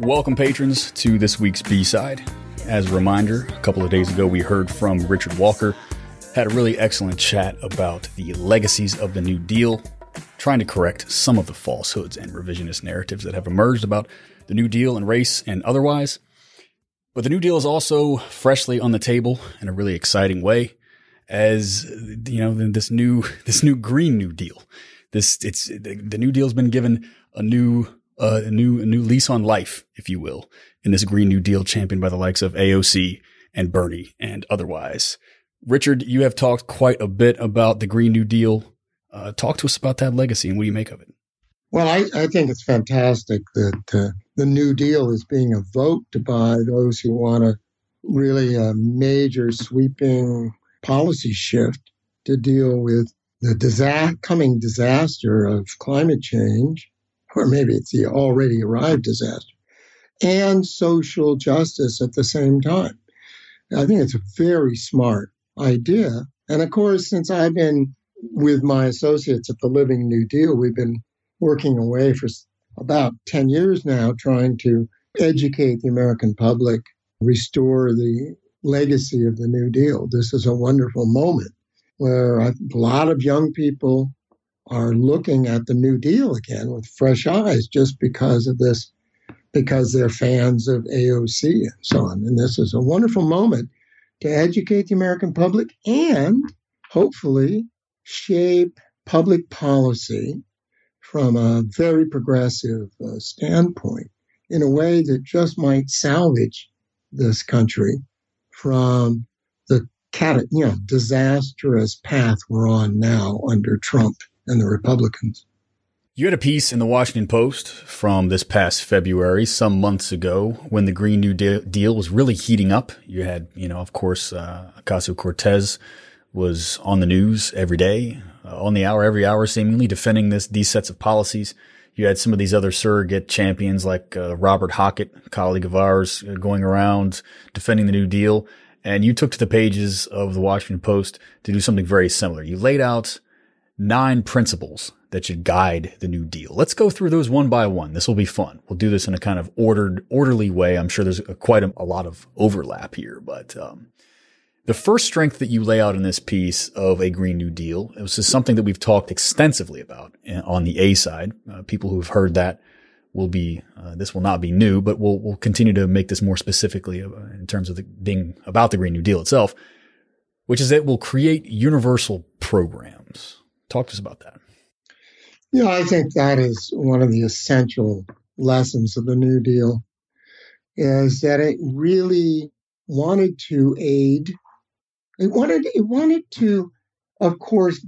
Welcome, patrons, to this week's B side. As a reminder, a couple of days ago we heard from Richard Walker, had a really excellent chat about the legacies of the New Deal, trying to correct some of the falsehoods and revisionist narratives that have emerged about the New Deal and race and otherwise. But the New Deal is also freshly on the table in a really exciting way as you know this new this new green new deal this it's the, the new deal's been given a new uh, a new a new lease on life if you will in this green new deal championed by the likes of AOC and Bernie and otherwise. Richard you have talked quite a bit about the green new deal. Uh, talk to us about that legacy and what do you make of it? Well I, I think it's fantastic that uh, the new deal is being evoked by those who want to really a major sweeping policy shift to deal with the disa- coming disaster of climate change, or maybe it's the already arrived disaster, and social justice at the same time. I think it's a very smart idea. And of course, since I've been with my associates at the Living New Deal, we've been working away for about 10 years now trying to educate the American public, restore the legacy of the New Deal. This is a wonderful moment where a lot of young people are looking at the New Deal again with fresh eyes just because of this, because they're fans of AOC and so on. And this is a wonderful moment to educate the American public and hopefully shape public policy from a very progressive uh, standpoint in a way that just might salvage this country from the cat, you know, disastrous path we're on now under Trump and the Republicans. You had a piece in the Washington Post from this past February, some months ago, when the Green New Deal was really heating up. You had, you know, of course, uh, Ocasio Cortez was on the news every day, uh, on the hour, every hour, seemingly defending this these sets of policies. You had some of these other surrogate champions like uh, Robert Hockett, colleague of ours, uh, going around defending the New Deal. And you took to the pages of the Washington Post to do something very similar. You laid out nine principles that should guide the New Deal. Let's go through those one by one. This will be fun. We'll do this in a kind of ordered, orderly way. I'm sure there's a, quite a, a, lot of overlap here, but um, the first strength that you lay out in this piece of a Green New Deal, this is something that we've talked extensively about uh, on the A side. Uh, people who've heard that will be, uh, this will not be new, but we'll, we'll continue to make this more specifically uh, in terms of the, being about the Green New Deal itself, which is that it will create universal programs. Talk to us about that. Yeah, I think that is one of the essential lessons of the New Deal is that it really wanted to aid it wanted it wanted to, of course,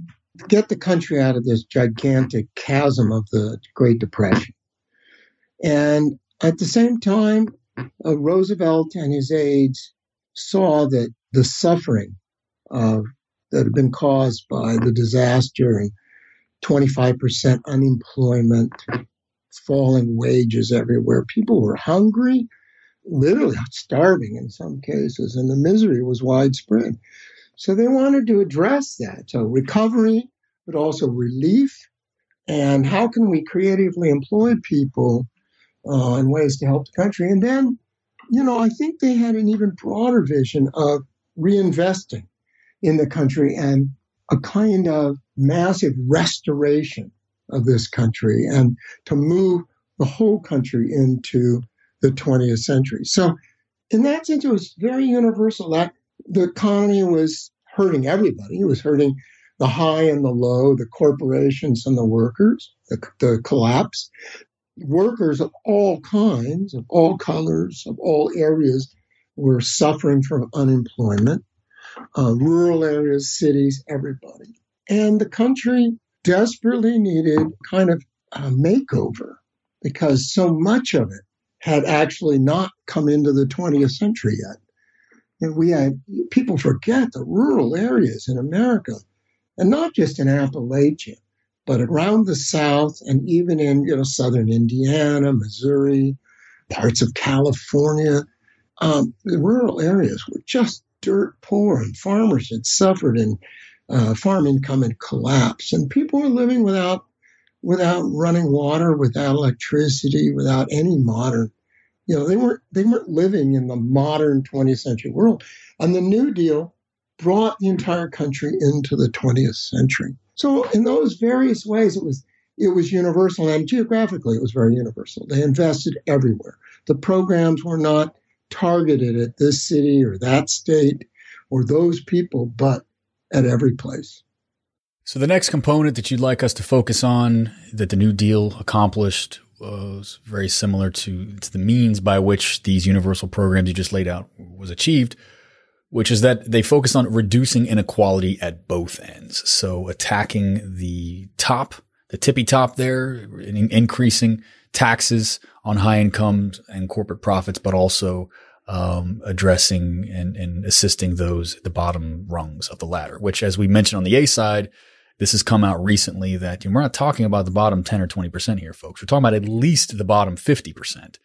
get the country out of this gigantic chasm of the Great Depression. And at the same time, uh, Roosevelt and his aides saw that the suffering uh, that had been caused by the disaster and 25% unemployment, falling wages everywhere, people were hungry literally starving in some cases, and the misery was widespread. So they wanted to address that. So recovery, but also relief, and how can we creatively employ people uh, in ways to help the country? And then, you know, I think they had an even broader vision of reinvesting in the country and a kind of massive restoration of this country and to move the whole country into the 20th century. So, in that sense, it was very universal that the economy was hurting everybody. It was hurting the high and the low, the corporations and the workers, the, the collapse. Workers of all kinds, of all colors, of all areas were suffering from unemployment. Uh, rural areas, cities, everybody. And the country desperately needed kind of a makeover because so much of it had actually not come into the 20th century yet. And we had people forget the rural areas in America, and not just in Appalachia, but around the South and even in you know southern Indiana, Missouri, parts of California. Um, the rural areas were just dirt poor, and farmers had suffered, and uh, farm income had collapsed, and people were living without without running water, without electricity, without any modern You know, they weren't they weren't living in the modern 20th century world. And the New Deal brought the entire country into the 20th century. So in those various ways, it was it was universal, and geographically, it was very universal. They invested everywhere. The programs were not targeted at this city or that state or those people, but at every place. So the next component that you'd like us to focus on that the New Deal accomplished was very similar to, to the means by which these universal programs you just laid out was achieved, which is that they focus on reducing inequality at both ends. So attacking the top, the tippy top there, increasing taxes on high incomes and corporate profits, but also um, addressing and, and assisting those at the bottom rungs of the ladder, which, as we mentioned on the A side, this has come out recently that we're not talking about the bottom 10 or 20% here, folks. We're talking about at least the bottom 50%.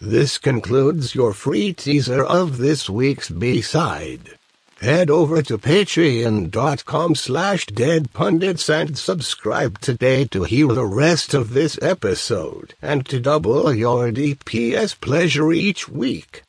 This concludes your free teaser of this week's B-side. Head over to patreon.com slash deadpundits and subscribe today to hear the rest of this episode and to double your DPS pleasure each week.